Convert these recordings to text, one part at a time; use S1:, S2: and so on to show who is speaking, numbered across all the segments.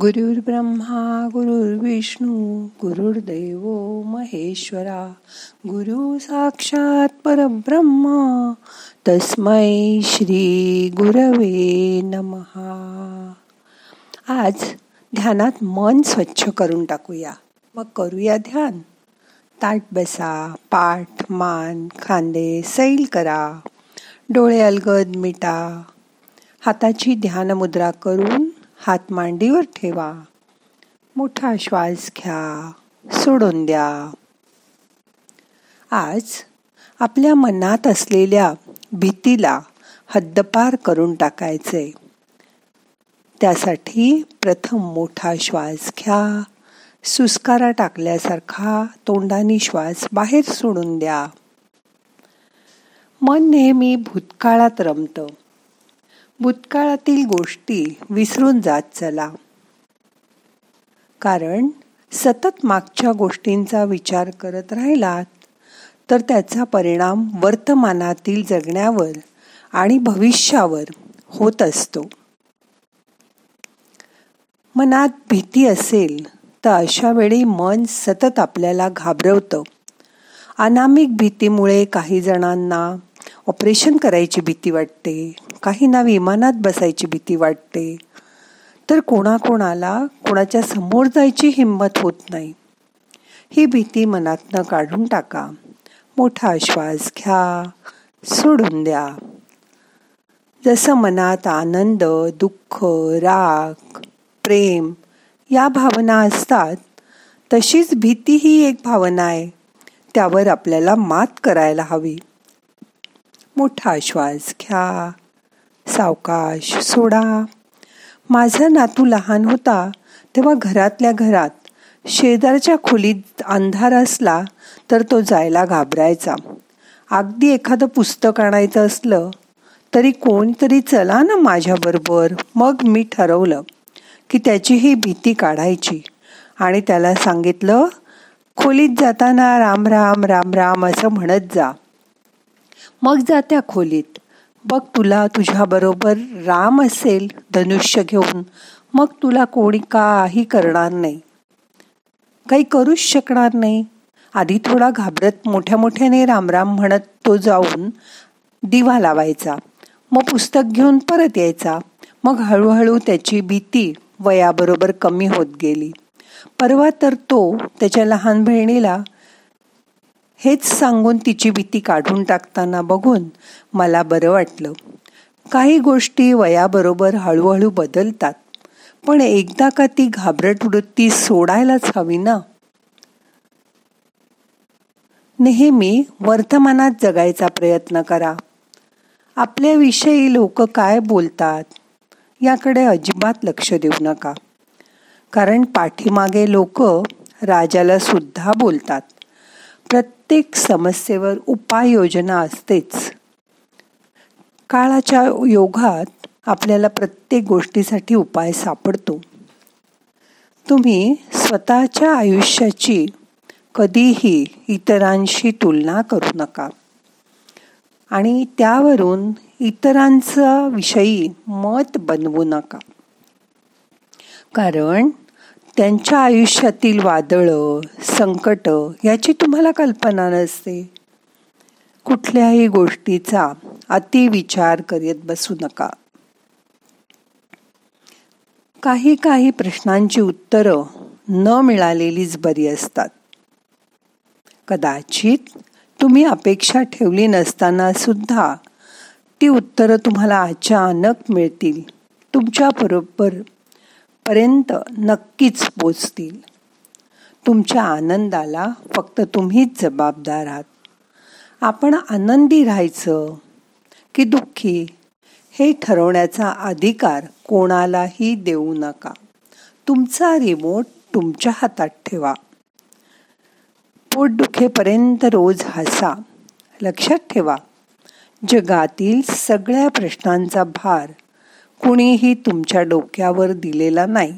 S1: गुरुर्ब्रह्मा गुरुर्विष्णू गुरुर्दैव महेश्वरा गुरु साक्षात परब्रह्मा तस्मै श्री गुरवे नमहा. आज ध्यानात मन स्वच्छ करून टाकूया. मग करूया ध्यान. ताट बसा पाठ मान खांदे सैल करा. डोळे अलगद मिटा. हाताची ध्यान मुद्रा करून हात मांडीवर ठेवा. मोठा श्वास घ्या सोडून द्या. आज आपल्या मनात असलेल्या भीतीला हद्दपार करून टाकायचे. त्यासाठी प्रथम मोठा श्वास घ्या. सुस्कारा टाकल्यासारखा तोंडाने श्वास बाहेर सोडून द्या. मन नेहमी भूतकाळात रमतं. भूतकाळातील गोष्टी विसरून जात चला. कारण सतत मागच्या गोष्टींचा विचार करत राहिलात तर त्याचा परिणाम वर्तमानातील जगण्यावर आणि भविष्यावर होत असतो. मनात भीती असेल तर अशा वेळी मन सतत आपल्याला घाबरवतं. अनामिक भीतीमुळे काही जणांना ऑपरेशन करायची भीती वाटते काहींना विमानात बसायची भीती वाटते. तर कोणाकोणाला कोणाच्या समोर जायची हिंमत होत नाही. ही भीती मनातनं काढून टाका. मोठा श्वास घ्या सोडून द्या. जसं मनात आनंद दुःख राग प्रेम या भावना असतात तशीच भीती ही एक भावना आहे. त्यावर आपल्याला मात करायला हवी. मोठा श्वास घ्या सावकाश सोडा. माझा नातू लहान होता तेव्हा घरातल्या घरात शेजारच्या खोलीत अंधार असला तर तो जायला घाबरायचा. अगदी एखादं पुस्तक आणायचं असलं तरी कोणीतरी चला ना माझ्याबरोबर मग मी ठरवलं की त्याची ही भीती काढायची आणि त्याला सांगितलं खोलीत जाताना राम राम राम राम असं म्हणत जा. मग जा त्या खोलीत. बघ तुला तुझ्याबरोबर राम असेल धनुष्य घेऊन. मग तुला कोणी काही करणार नाही. काही करूच शकणार नाही. आधी थोडा घाबरत मोठ्या मोठ्याने रामराम म्हणत तो जाऊन दिवा लावायचा. मग पुस्तक घेऊन परत यायचा. मग हळूहळू त्याची भीती वयाबरोबर कमी होत गेली. परवा तर तो त्याच्या लहान बहिणीला हेच सांगून तिची भीती काढून टाकताना बघून मला बरं वाटलं. काही गोष्टी वयाबरोबर हळूहळू बदलतात पण एकदा का ती घाबरट वृत्ती सोडायलाच हवी ना? नेहमी वर्तमानात जगायचा प्रयत्न करा. आपल्याविषयी लोक काय बोलतात याकडे अजिबात लक्ष देऊ नका. कारण पाठीमागे लोक राजाला सुद्धा बोलतात. प्रत्येक समस्येवर उपाययोजना असतेच. काळाच्या योगात आपल्याला प्रत्येक गोष्टीसाठी उपाय सापडतो. तुम्ही स्वतःच्या आयुष्याची कधीही इतरांशी तुलना करू नका. आणि त्यावरून इतरांचा विषयी मत बनवू नका. कारण त्यांच्या आयुष्यातील वादळं संकट याची तुम्हाला कल्पना नसते. कुठल्याही गोष्टीचा अतिविचार करीत बसू नका. काही काही प्रश्नांची उत्तरं न मिळालेलीच बरी असतात. कदाचित तुम्ही अपेक्षा ठेवली नसताना सुद्धा ती उत्तरं तुम्हाला अचानक मिळतील. तुमच्या बरोबर पर्यंत नक्कीच पोचतील. तुमच्या आनंदाला फक्त तुम्हीच जबाबदार आहात. आपण आनंदी राहायचं की दुःखी हे ठरवण्याचा अधिकार कोणालाही देऊ नका. तुमचा रिमोट तुमच्या हातात ठेवा. पोटदुखेपर्यंत रोज हसा. लक्षात ठेवा. जगातील सगळ्या प्रश्नांचा भार कुणीही तुमच्या डोक्यावर दिलेला नाही.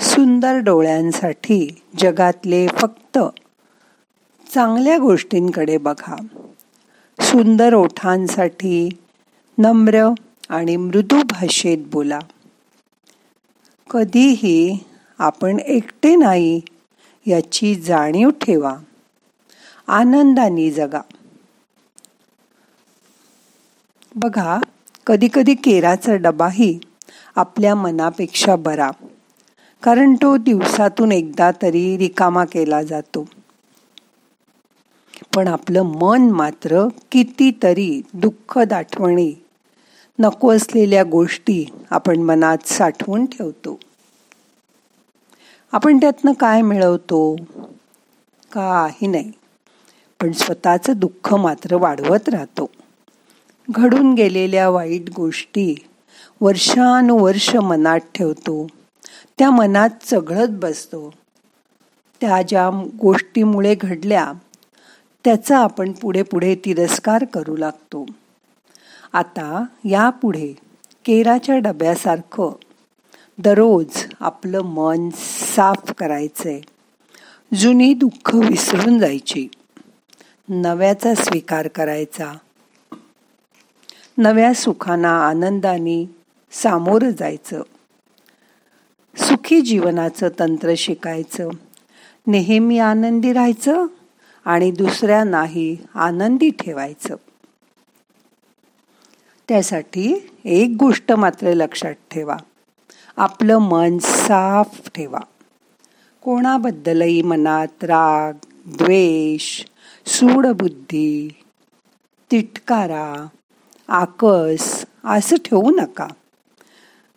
S1: सुंदर डोळ्यांसाठी जगातले फक्त चांगल्या गोष्टींकडे बघा. सुंदर ओठांसाठी नम्र आणि मृदू भाषेत बोला. कधीही आपण एकटे नाही याची जाणीव ठेवा. आनंदाने जगा. बघा कधीकधी केराचा डबाही आपल्या मनापेक्षा बरा कारण तो दिवसातून एकदा तरी रिकामा केला जातो. पण आपलं मन मात्र कितीतरी दुःखद आठवणी नको असलेल्या गोष्टी आपण मनात साठवून ठेवतो. आपण त्यातनं काय मिळवतो? काही नाही. पण स्वतःचं दुःख मात्र वाढवत राहतो. घडून गेलेल्या वाईट गोष्टी वर्षानुवर्ष मनात ठेवतो. त्या मनात चघळत बसतो. त्या ज्या गोष्टीमुळे घडल्या त्याचा आपण पुढे पुढे तिरस्कार करू लागतो. आता यापुढे केराच्या डब्यासारखं दररोज आपलं मन साफ करायचंय. जुनी दुःख विसरून जायची. नव्याचा स्वीकार करायचा. नव्या सुखांना आनंदाने सामोरं जायचं. सुखी जीवनाचं तंत्र शिकायचं. नेहमी आनंदी राहायचं आणि दुसऱ्यांनाही आनंदी ठेवायचं. त्यासाठी एक गोष्ट मात्र लक्षात ठेवा. आपलं मन साफ ठेवा. कोणाबद्दलही मनात राग द्वेष सूडबुद्धी तिटकारा आकस असं ठेवू नका.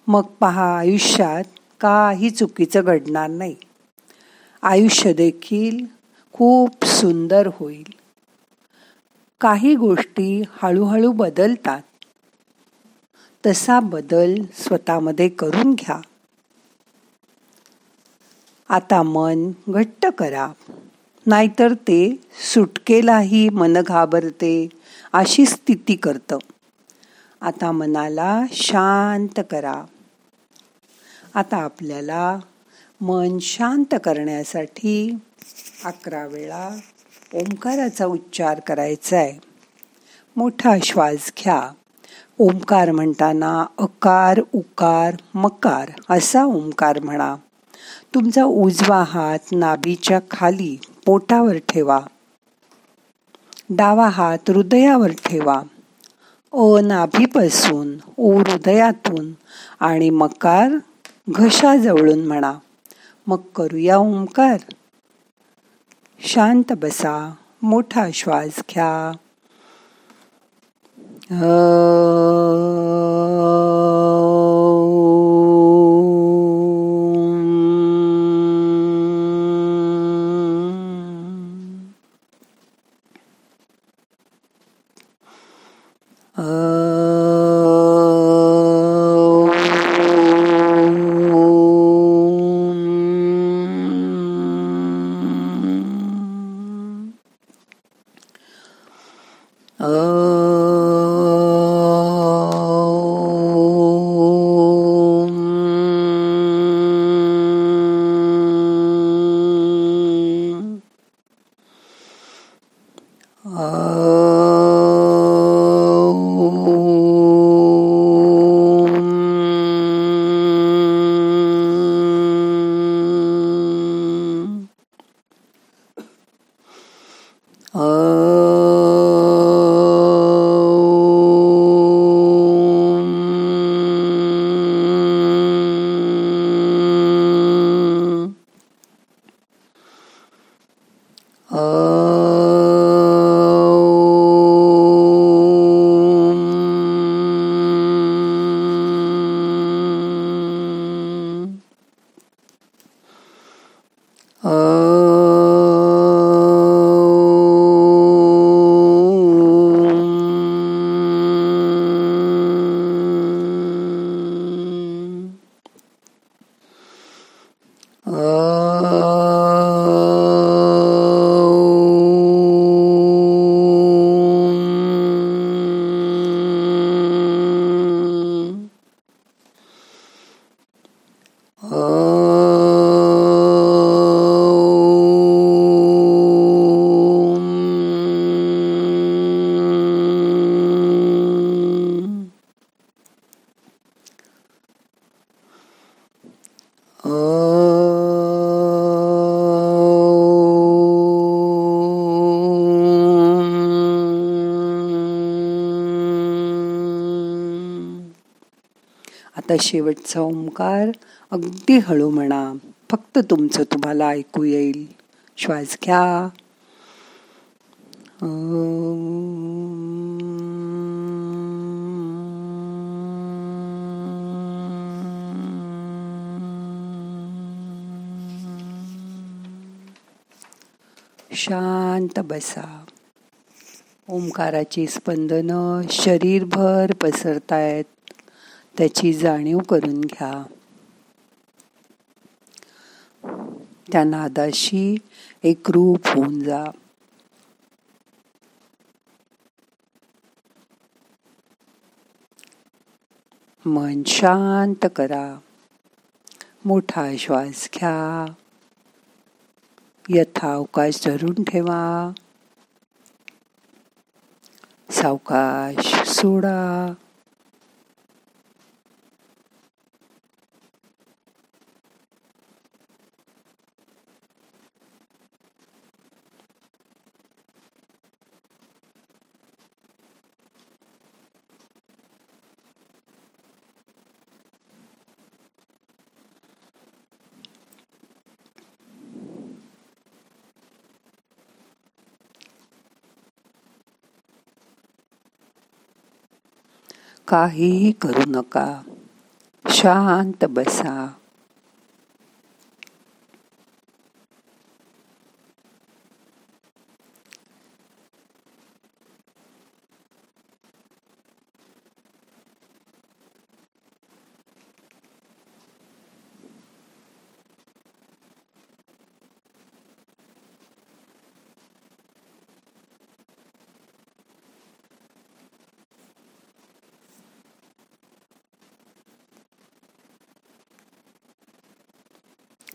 S1: मग पहा आयुष्यात काही चुकीचं घडणार नाही. आयुष्य देखील खूप सुंदर होईल. काही गोष्टी हळूहळू बदलतात. तसा बदल स्वतःमध्ये करून घ्या. आता मन घट्ट करा. नाहीतर ते सुटकेलाही मन घाबरते अशी स्थिती करतं. आता मनाला शांत करा. आता आपल्याला मन शांत करण्यासाठी अकरा वेळा ओंकाराचा उच्चार करायचा आहे मोठा श्वास घ्या. ओंकार म्हणताना अकार उकार मकार असा ओंकार म्हणा. तुमचा उजवा हात नाभीच्या खाली पोटावर ठेवा. डावा हात हृदयावर ठेवा. अ नाभीपासून ओ हृदयातून आणि मकार घशाजवळून म्हणा. मग करूया ओंकार. शांत बसा मोठा श्वास घ्या. Oh. शेवटचा ओंकार अगदी हळू म्हणा. फक्त तुमचं तुम्हाला ऐकू येईल. श्वास घ्या. शांत बसा. ओंकाराची स्पंदनं शरीरभर पसरतायत. त्याची जाणीव करून घ्या. त्या नादाशी एकरूप होऊन जा. मन शांत करा. मोठा श्वास घ्या. यथावकाश धरून ठेवा. सावकाश सोडा. काहीही करू नका. शांत बसा.